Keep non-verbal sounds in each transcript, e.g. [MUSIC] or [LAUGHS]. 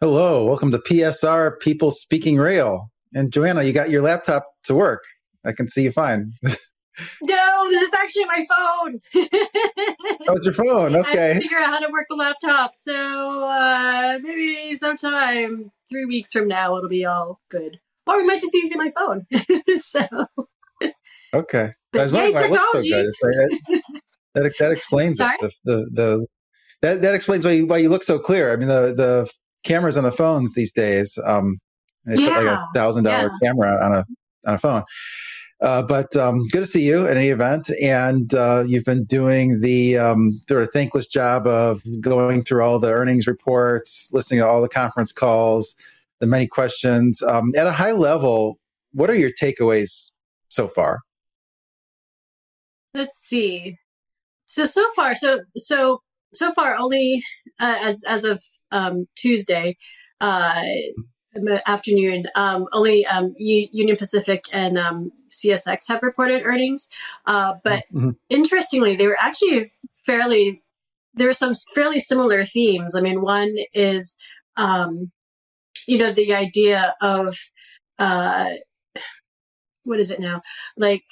Hello, welcome to PSR People Speaking Rail. And Joanna, you got your laptop to work. I can see you fine. [LAUGHS] no, this is actually my phone. [LAUGHS] oh, it's your phone. Okay. I figure out how to work the laptop. So uh, maybe sometime three weeks from now, it'll be all good. Or we might just be using my phone. [LAUGHS] so. Okay. But I was wondering why it so good. Like, that, that explains it. The, the, the, that, that explains why you, why you look so clear. I mean, the, the cameras on the phones these days. Um, they yeah. put like a thousand dollar camera on a on a phone. Uh, but um, good to see you at any event, and uh, you've been doing the um, sort of thankless job of going through all the earnings reports, listening to all the conference calls, the many questions. Um, at a high level, what are your takeaways so far? Let's see. So so far, so so so far, only uh, as as of um, Tuesday uh, afternoon, um, only um, U- Union Pacific and um, CSX have reported earnings. Uh, but mm-hmm. interestingly, they were actually fairly. There are some fairly similar themes. I mean, one is, um, you know, the idea of uh, what is it now? Like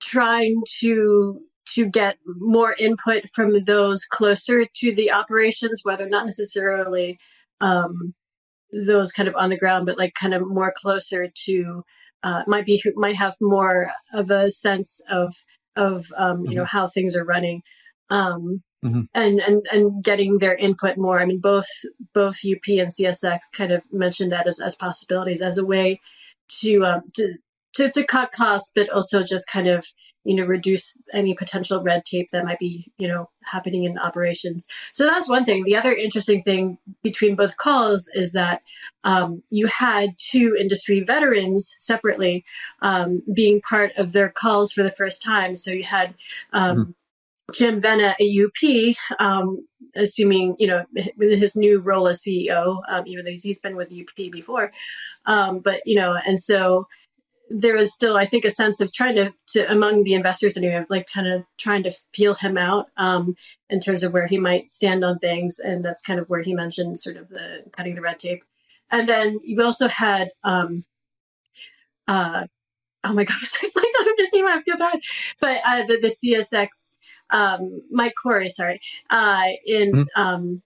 trying to to get more input from those closer to the operations, whether not necessarily um, those kind of on the ground, but like kind of more closer to uh, might be might have more of a sense of of um, mm-hmm. you know mm-hmm. how things are running. Um, mm-hmm. and, and and getting their input more. I mean, both both UP and CSX kind of mentioned that as, as possibilities as a way to um, to, to to cut costs, but also just kind of you know reduce any potential red tape that might be you know happening in operations. So that's one thing. The other interesting thing between both calls is that um, you had two industry veterans separately um, being part of their calls for the first time. So you had um, mm-hmm. Jim Vena at UP, um, assuming you know with his new role as CEO, um, even though he's been with UP before, um, but you know, and so there was still, I think, a sense of trying to, to among the investors anyway, like kind of trying to feel him out um, in terms of where he might stand on things, and that's kind of where he mentioned sort of the cutting the red tape. And then you also had, um, uh, oh my [LAUGHS] gosh, I don't know his name. I feel bad, but uh, the the CSX um, Mike Cory, sorry, uh, in mm-hmm. um,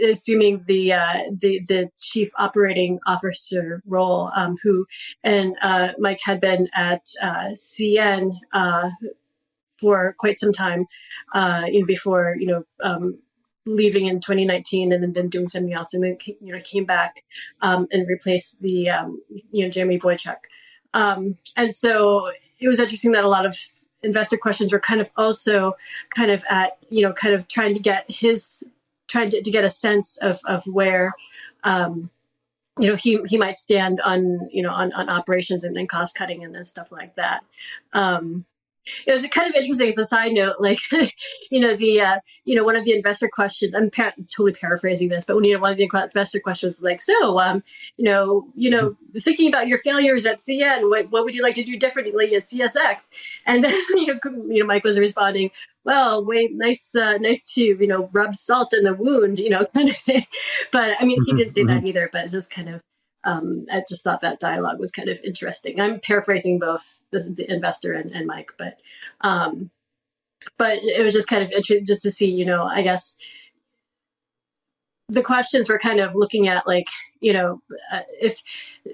assuming the uh, the the chief operating officer role, um, who and uh, Mike had been at uh, CN uh, for quite some time, uh, even before you know. Um, leaving in 2019 and then, then doing something else and then you know came back um, and replaced the um, you know Jeremy Boychuk um, and so it was interesting that a lot of investor questions were kind of also kind of at you know kind of trying to get his trying to, to get a sense of, of where um, you know he he might stand on you know on, on operations and, and cost cutting and then stuff like that. Um, it was kind of interesting as a side note like [LAUGHS] you know the uh, you know one of the investor questions i'm pa- totally paraphrasing this but when you know one of the investor questions was like so um you know you know thinking about your failures at cn what, what would you like to do differently at csx and then [LAUGHS] you know you know mike was responding well wait nice uh, nice to you know rub salt in the wound you know [LAUGHS] kind of thing but i mean he didn't say that mm-hmm. either but it's just kind of um, I just thought that dialogue was kind of interesting. I'm paraphrasing both the, the investor and, and, Mike, but um, but it was just kind of interesting just to see, you know, I guess the questions were kind of looking at like, you know, uh, if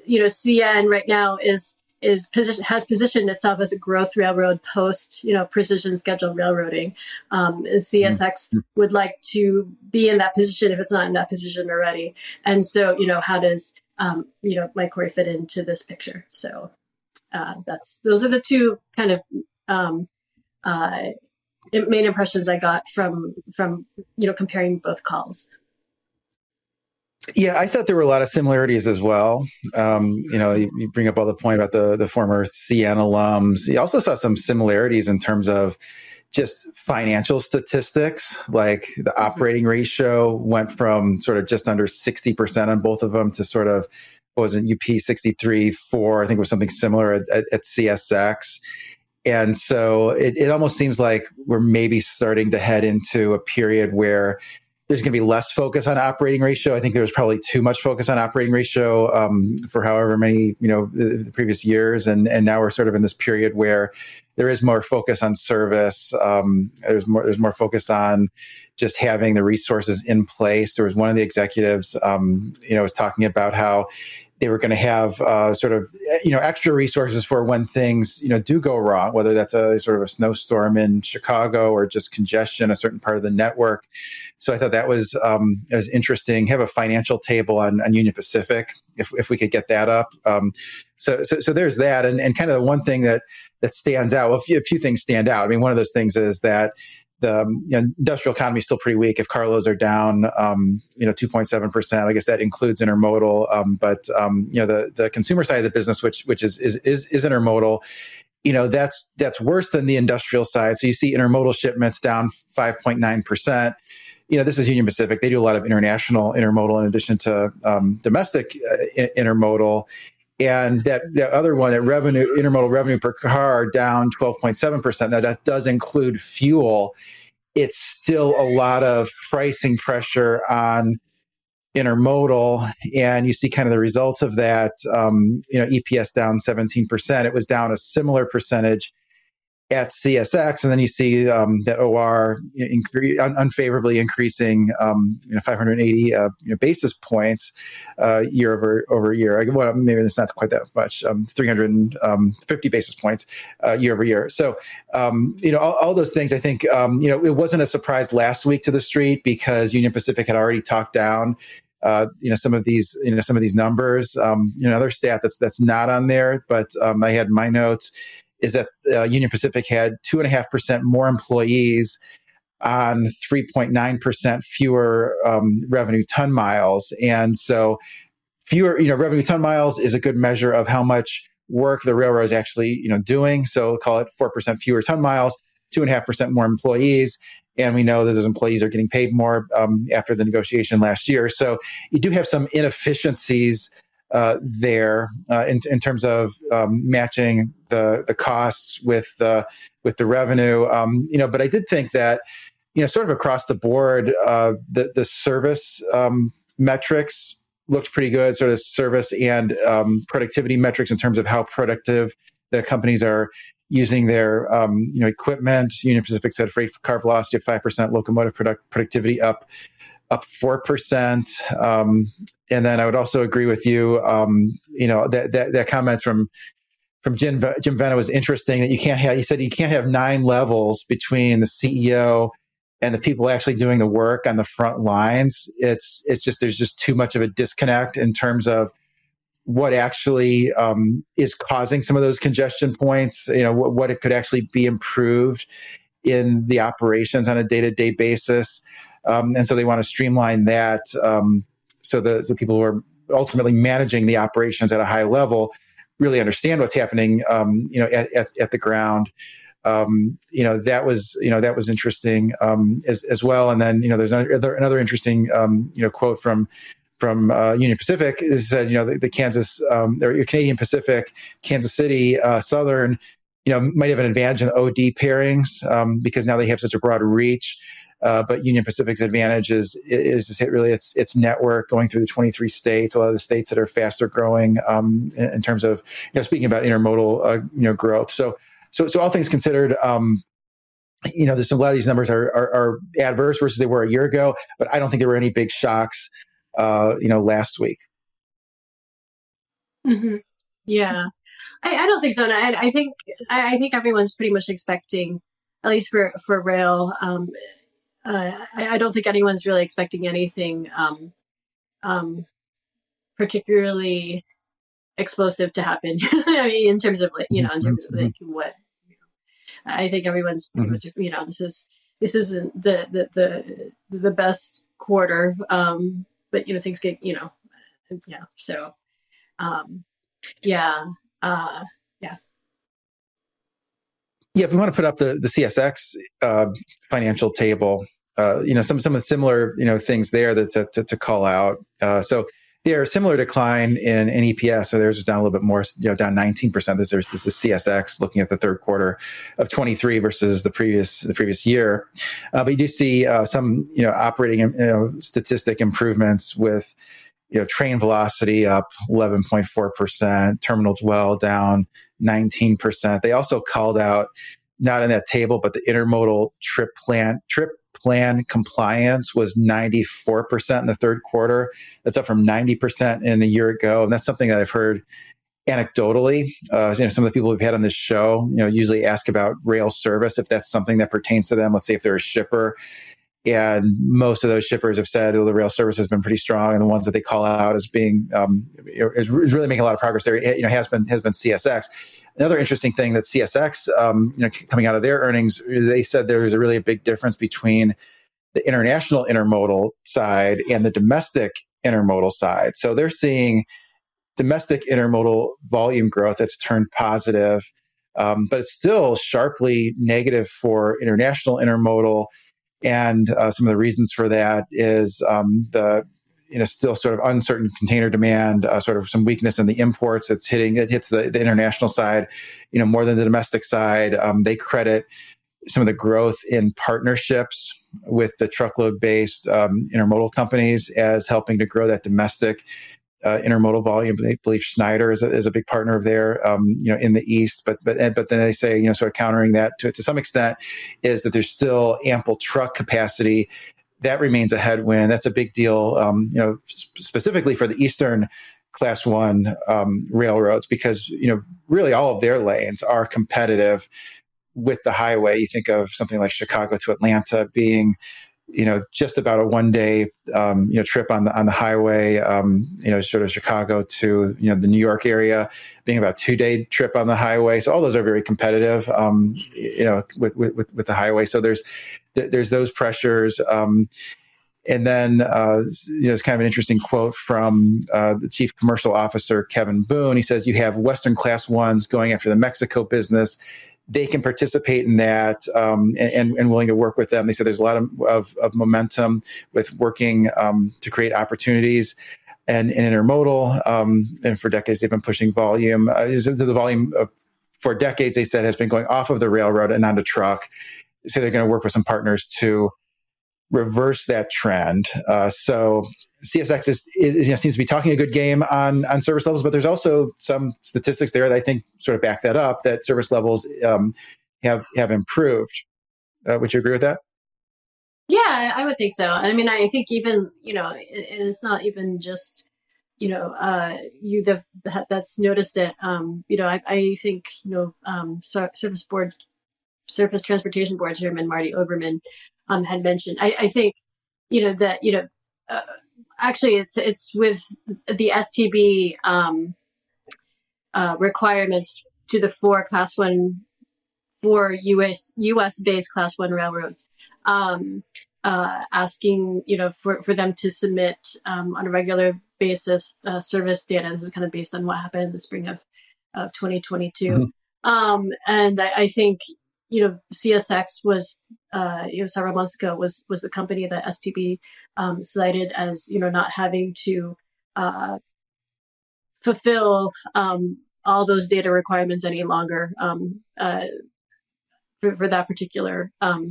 you know CN right now is is position has positioned itself as a growth railroad post you know precision scheduled railroading um, csx mm-hmm. would like to be in that position if it's not in that position already and so you know how does um, you know, Mike Cory fit into this picture. So uh, that's those are the two kind of um, uh, main impressions I got from from you know comparing both calls. Yeah, I thought there were a lot of similarities as well. Um, you know, you, you, bring up all the point about the the former CN alums. You also saw some similarities in terms of just financial statistics, like the mm-hmm. operating ratio went from sort of just under 60% on both of them to sort of, wasn't UP 63, 4, I think it was something similar at, at, at CSX. And so it, it almost seems like we're maybe starting to head into a period where there's going to be less focus on operating ratio. I think there was probably too much focus on operating ratio um, for however many you know the, the, previous years, and and now we're sort of in this period where there is more focus on service. Um, there's more there's more focus on just having the resources in place. There was one of the executives, um, you know, was talking about how they were going to have uh, sort of you know extra resources for when things you know do go wrong, whether that's a sort of a snowstorm in Chicago or just congestion a certain part of the network. So I thought that was um, was interesting. Have a financial table on, on Union Pacific if if we could get that up. Um, so, so so there's that, and and kind of the one thing that that stands out. Well, a few, a few things stand out. I mean, one of those things is that the um, you know, industrial economy is still pretty weak. If carloads are down, um, you know, 2.7 percent, I guess that includes intermodal. Um, but um, you know, the the consumer side of the business, which which is is is, is intermodal, you know, that's that's worse than the industrial side. So you see intermodal shipments down 5.9 percent. You know, this is Union Pacific. They do a lot of international intermodal in addition to um, domestic uh, intermodal. And that the other one that revenue intermodal revenue per car down 12.7% now that does include fuel. It's still a lot of pricing pressure on intermodal and you see kind of the results of that. Um, you know eps down 17% it was down a similar percentage at CSX, and then you see um, that OR incre- un- unfavorably increasing, um, you know, 580 uh, you know, basis points uh, year over over year. Well, maybe it's not quite that much, um, 350 um, basis points uh, year over year. So, um, you know, all, all, those things. I think um, you know it wasn't a surprise last week to the street because Union Pacific had already talked down uh, you know some of these you know some of these numbers. Um, you know, another stat that's that's not on there, but um, I had my notes is that uh, Union Pacific had 2.5% more employees on 3.9% fewer um, revenue ton miles. And so, fewer, you know, revenue ton miles is a good measure of how much work the railroad is actually, you know, doing. So, call it 4% fewer ton miles, 2.5% more employees. And we know that those employees are getting paid more um, after the negotiation last year. So, you do have some inefficiencies uh, there uh, in, in terms of um, matching the the costs with the with the revenue. Um, you know, but I did think that you know, sort of across the board, uh, the the service um, metrics looked pretty good. Sort of service and um, productivity metrics in terms of how productive the companies are using their um, you know equipment. Union Pacific said freight car velocity of five percent, locomotive product, productivity up up four percent. Um, and then I would also agree with you. Um, you know that, that that comment from from Jim Jim Vena was interesting that you can't have. He said you can't have nine levels between the CEO and the people actually doing the work on the front lines. It's it's just there's just too much of a disconnect in terms of what actually um, is causing some of those congestion points. You know what, what it could actually be improved in the operations on a day to day basis. Um, and so they want to streamline that um, so the, people who are ultimately managing the operations at a high level really understand what's happening, um, you know, at, at, at the ground. Um, you know that was you know that was interesting um, as as well. And then you know there's another another interesting um, you know quote from from uh, Union Pacific is said you know the, the Kansas um, or Canadian Pacific, Kansas City uh, Southern, you know might have an advantage in the OD pairings um, because now they have such a broad reach. Uh, but Union Pacific's advantage is is just really its its network going through the 23 states, a lot of the states that are faster growing um, in, in, terms of you know speaking about intermodal uh, you know growth. So so so all things considered. Um, you know, there's some, a lot of these numbers are, are, are, adverse versus they were a year ago, but I don't think there were any big shocks, uh, you know, last week. Mm-hmm. Yeah, I, I, don't think so. I, I think I, I, think everyone's pretty much expecting, at least for for rail, um, uh, I, I, don't think anyone's really expecting anything um, um, particularly explosive to happen. [LAUGHS] I mean, in terms of like you know, in terms of like mm-hmm. what you know, I think everyone's mm-hmm. just, you know, this is this isn't the the the, the best quarter, um, but you know, things get you know, yeah. So, um, yeah, uh, yeah. If we want to put up the the CSX uh, financial table, uh, you know, some some of the similar you know things there that to, to, to call out. Uh, so Yeah, similar decline in, in EPS. So theirs was down a little bit more, you know, down 19%. This, is, this is CSX looking at the third quarter of 23 versus the previous the previous year. Uh, but you do see uh, some, you know, operating you know, statistic improvements with, you know, train velocity up 11.4%, terminal dwell down 19%. They also called out, not in that table, but the intermodal trip plan, trip plan compliance was 94% in the third quarter. That's up from 90% in a year ago. And that's something that I've heard anecdotally. Uh, you know, some of the people we've had on this show, you know, usually ask about rail service, if that's something that pertains to them. Let's say if they're a shipper. And most of those shippers have said oh, the rail service has been pretty strong, and the ones that they call out as being um, is, really making a lot of progress there. You know, has been has been CSX. Another interesting thing that CSX, um, you know, coming out of their earnings, they said there was a really big difference between the international intermodal side and the domestic intermodal side. So they're seeing domestic intermodal volume growth that's turned positive, um, but it's still sharply negative for international intermodal. And uh, some of the reasons for that is um, the you know still sort of uncertain container demand, uh, sort of some weakness in the imports. It's hitting it hits the, the international side, you know, more than the domestic side. Um, they credit some of the growth in partnerships with the truckload based um, intermodal companies as helping to grow that domestic uh, intermodal volume. They believe Schneider is a, is a big partner of there, um, you know, in the east. But but but then they say, you know, sort of countering that to, to some extent is that there's still ample truck capacity that remains a headwind. That's a big deal, um, you know, sp- specifically for the Eastern Class One um, railroads because you know really all of their lanes are competitive with the highway. You think of something like Chicago to Atlanta being you know just about a one day um, you know trip on the on the highway um, you know sort of chicago to you know the new york area being about two day trip on the highway. So all those are very competitive um, you know with, with with the highway. So there's there's those pressures um, and then uh, you know it's kind of an interesting quote from uh, the chief commercial officer kevin boone. He says you have western class ones going after the mexico business they can participate in that um, and, and, willing to work with them. They said there's a lot of, of, of momentum with working um, to create opportunities. And in intermodal, um, and for decades they've been pushing volume. Uh, the volume of, for decades they said has been going off of the railroad and onto truck. So they're going to work with some partners to reverse that trend. Uh, so CSX is, is, you know, seems to be talking a good game on on service levels, but there's also some statistics there that I think sort of back that up that service levels um, have have improved. Uh, would you agree with that? Yeah, I would think so. I mean, I think even you know, and it's not even just you know uh, you the, that's noticed it. Um, you know, I, I think you know um, service board, Surface Transportation Board Chairman Marty Oberman um, had mentioned. I, I think you know that you know. Uh, actually it's it's with the STB um, uh, requirements to the four class one four US US based class one railroads. Um, uh, asking you know for, for them to submit um, on a regular basis uh, service data. This is kind of based on what happened in the spring of of 2022. Mm-hmm. Um, and I, I, think you know, CSX was, uh, you know, several months ago was was the company that STB um, cited as you know not having to uh, fulfill um, all those data requirements any longer um, uh, for, for, that particular um,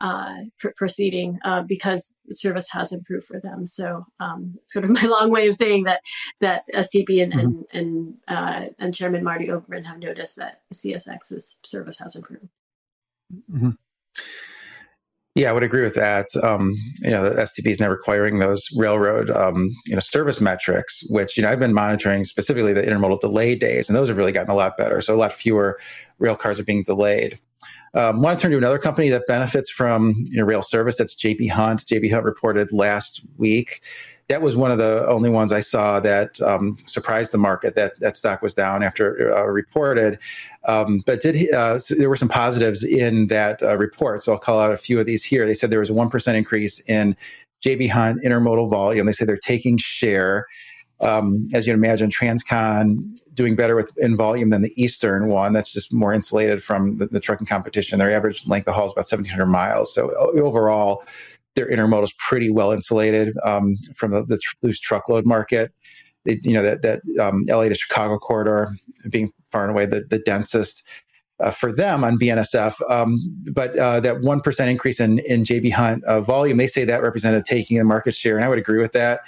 uh, pr- proceeding uh, because service has improved for them. So um, sort of [LAUGHS] my long way of saying that that STB and mm-hmm. and and, uh, and Chairman Marty Oberman have noticed that CSX's service has improved. Mm-hmm. Yeah, I would agree with that. Um, you know, the STB is now requiring those railroad, um, you know, service metrics, which you know I've been monitoring specifically the intermodal delay days, and those have really gotten a lot better. So a lot fewer rail cars are being delayed. Um, want to turn to another company that benefits from you know, rail service. That's JB Hunt. JB Hunt reported last week. That was one of the only ones I saw that um, surprised the market. That that stock was down after uh, reported, um, but did uh, so there were some positives in that uh, report. So I'll call out a few of these here. They said there was a one percent increase in JB Hunt intermodal volume. They say they're taking share um, as you imagine, Transcon doing better with in volume than the Eastern one. That's just more insulated from the, the trucking competition. Their average length of haul is about 1,700 miles. So overall, their intermodal is pretty well insulated um, from the, the tr- loose truckload market. You know that that um, LA to Chicago corridor being far and away the, the densest uh, for them on BNSF. Um, but uh, that 1% increase in, in JB Hunt uh, volume, they say that represented taking a market share. And I would agree with that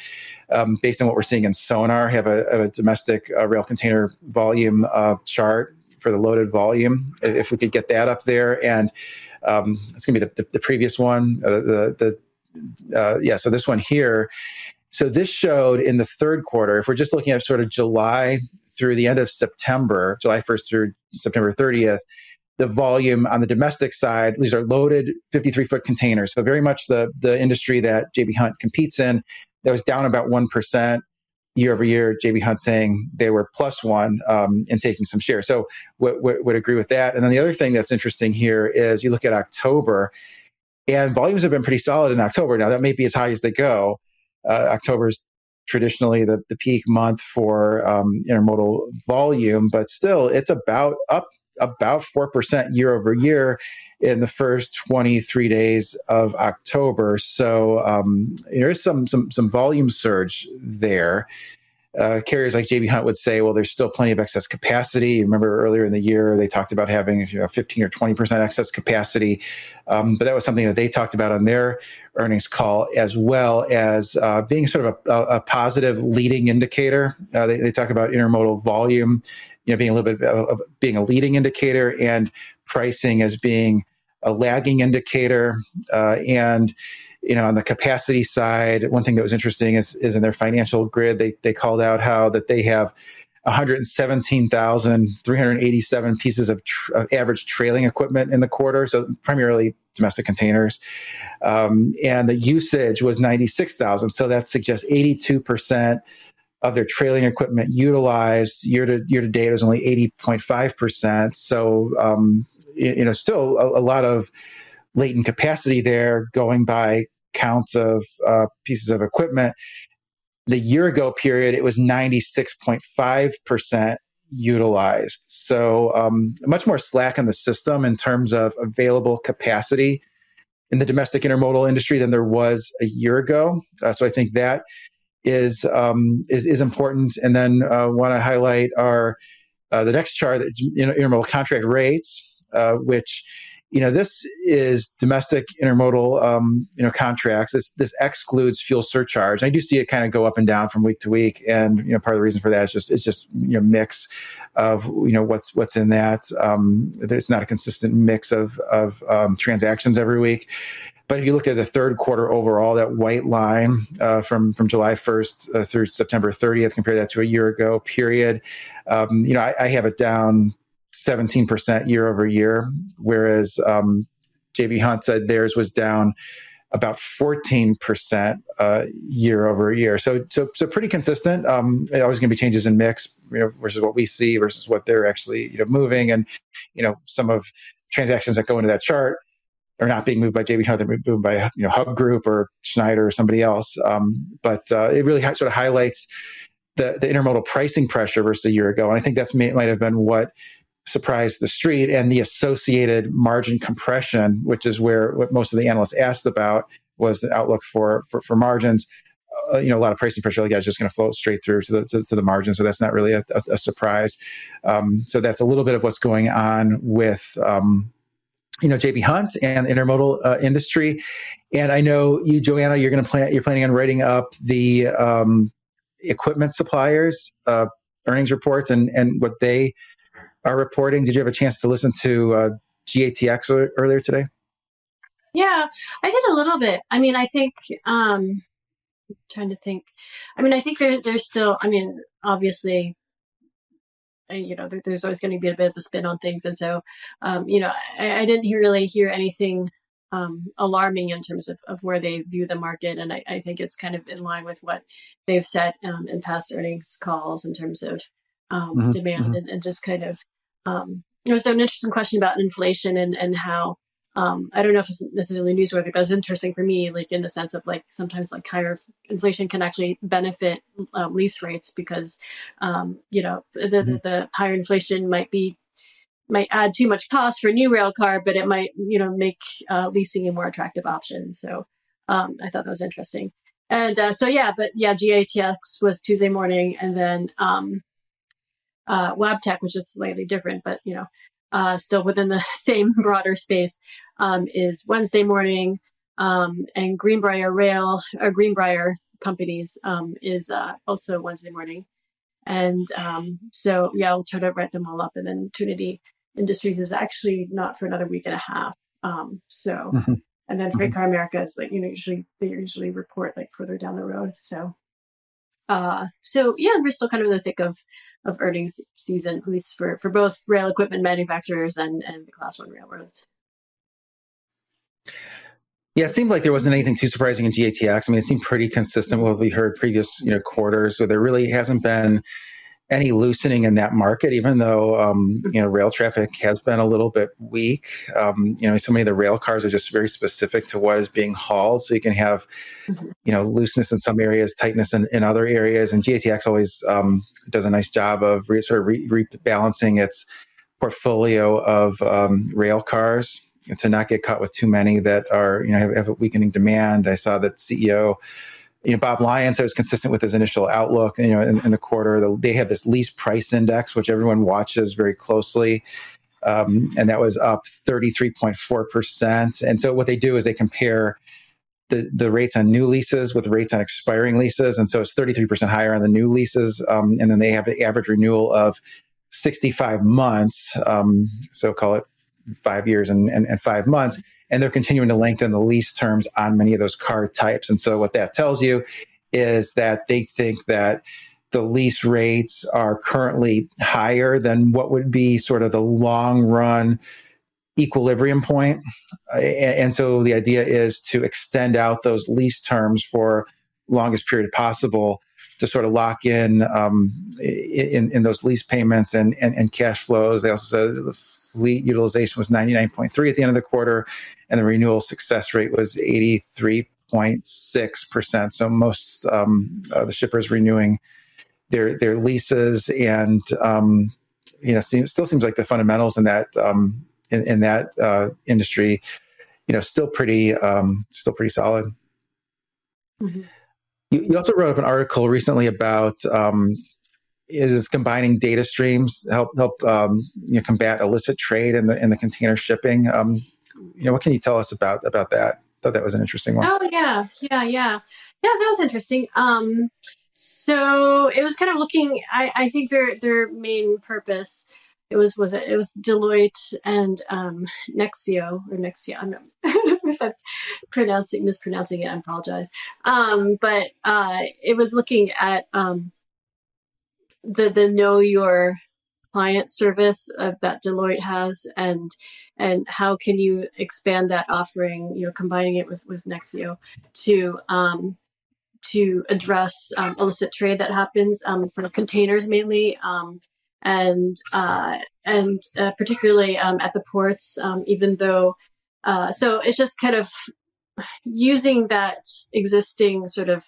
um, based on what we're seeing in Sonar. have a, a domestic uh, rail container volume uh, chart for the loaded volume. If we could get that up there. And um, it's going to be the, the, the, previous one. Uh, the, the yeah, so this one here. So this showed in the third quarter, if we're just looking at sort of July through the end of September, July 1st through September 30th, the volume on the domestic side, these are loaded 53 foot containers. So very much the, the industry that JB Hunt competes in. That was down about 1% year over year. JB Hunt saying they were plus one um, in taking some share. So w- w- would agree with that. And then the other thing that's interesting here is you look at October and volumes have been pretty solid in October. Now that may be as high as they go. Uh, October is traditionally the, the peak month for um, intermodal volume, but still it's about up about 4% year over year in the first 23 days of October. So um, there is some, some, some volume surge there uh, carriers like JB Hunt would say, well, there's still plenty of excess capacity. Remember earlier in the year, they talked about having you know, 15 or 20% excess capacity. Um, but that was something that they talked about on their earnings call, as well as uh, being sort of a, a, positive leading indicator. Uh, they, they, talk about intermodal volume, you know, being a little bit of, of being a leading indicator and pricing as being a lagging indicator. Uh, and you know, on the capacity side, one thing that was interesting is, is in their financial grid, they, they called out how that they have 117,387 pieces of, tr- of, average trailing equipment in the quarter. So primarily domestic containers. Um, and the usage was 96,000. So that suggests 82% of their trailing equipment utilized year to year to date was only 80.5%. So, um, you, know, still a, a lot of, latent capacity there going by counts of uh, pieces of equipment. The year ago period, it was 96.5% utilized. So um, much more slack in the system in terms of available capacity in the domestic intermodal industry than there was a year ago. Uh, so I think that is um, is, is important. And then uh, want to highlight our uh, the next chart, the intermodal contract rates, uh, which you know, this is domestic intermodal, um, you know, contracts. This this excludes fuel surcharge. And I do see it kind of go up and down from week to week, and you know, part of the reason for that is just it's just you know mix of you know what's what's in that. Um, there's not a consistent mix of of um, transactions every week. But if you look at the third quarter overall, that white line uh, from from July 1st uh, through September 30th, compare that to a year ago period, um, you know, I, I, have it down 17% year over year, whereas um, JB Hunt said theirs was down about 14% uh, year over year. So, so, so pretty consistent. Um, always going to be changes in mix, you know, versus what we see versus what they're actually, you know, moving. And, you know, some of transactions that go into that chart are not being moved by JB Hunt, they're moved by, you know, Hub Group or Schneider or somebody else. Um, but uh, it really sort of highlights the, the intermodal pricing pressure versus a year ago. And I think that's may, might have been what surprised the street and the associated margin compression, which is where what most of the analysts asked about was the outlook for for, for margins. Uh, you know, a lot of pricing pressure like that is just going to flow straight through to the to, to, the margin, so that's not really a, a, a surprise. Um, so that's a little bit of what's going on with. Um, you know JB Hunt and intermodal uh, industry, and I know you, Joanna, you're going to plan. You're planning on writing up the um, equipment suppliers uh, earnings reports and and what they are reporting. Did you have a chance to listen to uh, GATX earlier today? Yeah, I did a little bit. I mean, I think um, I'm trying to think. I mean, I think there, there's still. I mean, obviously, you know, there, there's always going to be a bit of a spin on things, and so, um, you know, I, I, didn't really hear anything um, alarming in terms of, of where they view the market, and I, I think it's kind of in line with what they've said um, in past earnings calls in terms of um, mm-hmm, demand mm-hmm. And, and, just kind of um, it was an interesting question about inflation and and how um, I don't know if it's necessarily newsworthy, but it's interesting for me, like in the sense of like sometimes like higher inflation can actually benefit uh, lease rates because um, you know the, mm-hmm. the, the higher inflation might be might add too much cost for a new rail car, but it might you know make uh, leasing a more attractive option. So um, I thought that was interesting. And uh, so yeah, but yeah, GATX was Tuesday morning, and then um, uh, Wabtec, which is slightly different, but you know, uh, still within the [LAUGHS] same broader space, um, is Wednesday morning, um, and Greenbrier Rail or Greenbrier Companies um, is uh, also Wednesday morning. And um, so, yeah, I'll try to write them all up. And then Trinity Industries is actually not for another week and a half. Um, so, mm-hmm. and then Freight mm-hmm. Car America is like, you know, usually they usually report like further down the road. So, uh, so yeah, we're still kind of in the thick of of earnings season, at least for for both rail equipment manufacturers and and the Class One railroads. Yeah, it seemed like there wasn't anything too surprising in GATX. I mean, it seemed pretty consistent with what we heard previous you know quarters. So there really hasn't been any loosening in that market, even though um, you know rail traffic has been a little bit weak. Um, you know, so many of the rail cars are just very specific to what is being hauled. So you can have mm-hmm. you know looseness in some areas, tightness in, in other areas, and GATX always um, does a nice job of re- sort of re- rebalancing its portfolio of um, rail cars to not get caught with too many that are, you know, have, have a weakening demand. I saw that CEO, you know, Bob Lyons said it was consistent with his initial outlook, you know, in, in the quarter. The, they have this lease price index, which everyone watches very closely. Um, and that was up 33.4%. And so what they do is they compare the, the rates on new leases with rates on expiring leases. And so it's 33% higher on the new leases. Um, and then they have an average renewal of 65 months. Um, so call it five years and, and, and five months. And they're continuing to lengthen the lease terms on many of those car types. And so what that tells you is that they think that the lease rates are currently higher than what would be sort of the long run equilibrium point. And so the idea is to extend out those lease terms for longest period possible to sort of lock in um, in, in those lease payments and, and, and cash flows. They also said the fleet utilization was 99.3 at the end of the quarter, and the renewal success rate was 83.6%. So most um, uh, the shippers renewing their their leases, and um, you know, seems, still seems like the fundamentals in that um, in, in, that uh, industry, you know, still pretty um, still pretty solid. Mm-hmm. You, you, also wrote up an article recently about um, is combining data streams help help um, you know, combat illicit trade in the in the container shipping. Um, you know, what can you tell us about about that? Thought that was an interesting one. Oh yeah, yeah, yeah, yeah. That was interesting. Um, so it was kind of looking. I, I think their their main purpose it was was it it was Deloitte and um, Nexio or Nexia. I'm not, if I'm pronouncing mispronouncing it. I apologize. Um, but uh, it was looking at um, the the know your client service uh, that Deloitte has and and how can you expand that offering you know combining it with with Nexio to um, to address um, illicit trade that happens um, for containers mainly um, and uh, and uh, particularly um, at the ports um, even though uh, so it's just kind of using that existing sort of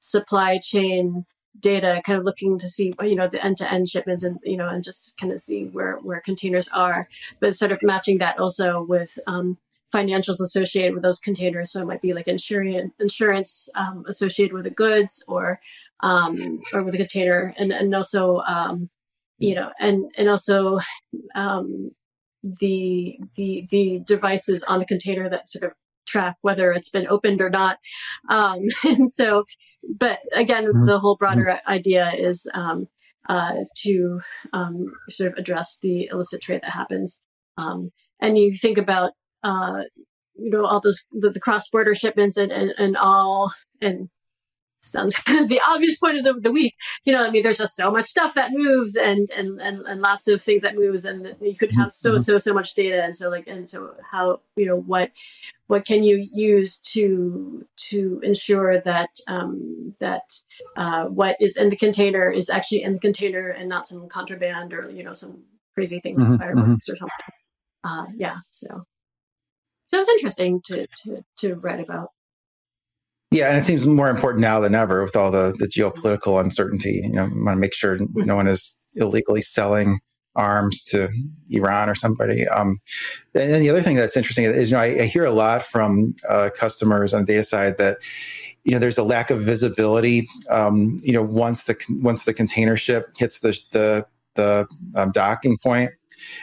supply chain data, kind of looking to see, you know, the end-to-end shipments and, you know, and just kind of seeing where, where containers are, but sort of matching that also with um, financials associated with those containers. So it might be like insurance, insurance um, associated with the goods or, um, or with the container and, and also, um, you know, and, and also, um, the, the, the devices on the container that sort of track whether it's been opened or not. Um, [LAUGHS] and so, but again, mm-hmm. the whole broader mm-hmm. idea is um, uh, to um, sort of address the illicit trade that happens. Um, and you think about, uh, you know, all those the, the cross border shipments and, and, and all and sounds [LAUGHS] the obvious point of the, the week. You know, I mean, there's just so much stuff that moves and, and, and, and lots of things that moves and you could have so, mm-hmm. so, so much data. And so like, and so how, you know, what, what can you use to, to ensure that, um, that, uh, what is in the container is actually in the container and not some contraband or, you know, some crazy thing mm-hmm. like fireworks mm-hmm. or something. Uh, yeah. So, so it was interesting to, to, to write about. Yeah, and it seems more important now than ever with all the, the geopolitical uncertainty. You know, want to make sure no one is illegally selling arms to Iran or somebody. Um, and then the other thing that's interesting is, you know, I, I hear a lot from uh, customers on the data side that, you know, there's a lack of visibility. Um, you know, once the once the container ship hits the the the um, docking point,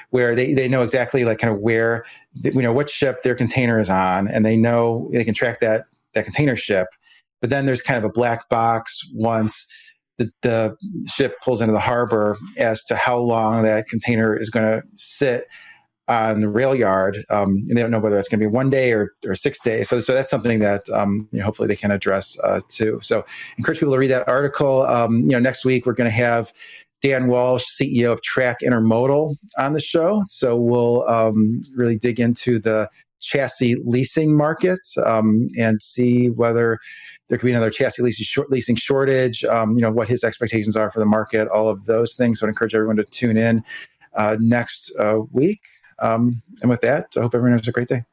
where they, they know exactly like kind of where you know what ship their container is on, and they know they can track that that container ship. But then there's kind of a black box once the, the ship pulls into the harbor as to how long that container is going to sit on the rail yard. Um, and they don't know whether that's going to be one day or, or six days. So, so that's something that um, you know, hopefully they can address uh, too. So encourage people to read that article. Um, you know, next week we're going to have Dan Walsh, CEO of TRAC Intermodal, on the show. So we'll um, really dig into the chassis leasing market um, and see whether there could be another chassis leasing, short, leasing shortage, um, you know, what his expectations are for the market, all of those things. So I encourage everyone to tune in uh, next uh, week. Um, and with that, I hope everyone has a great day.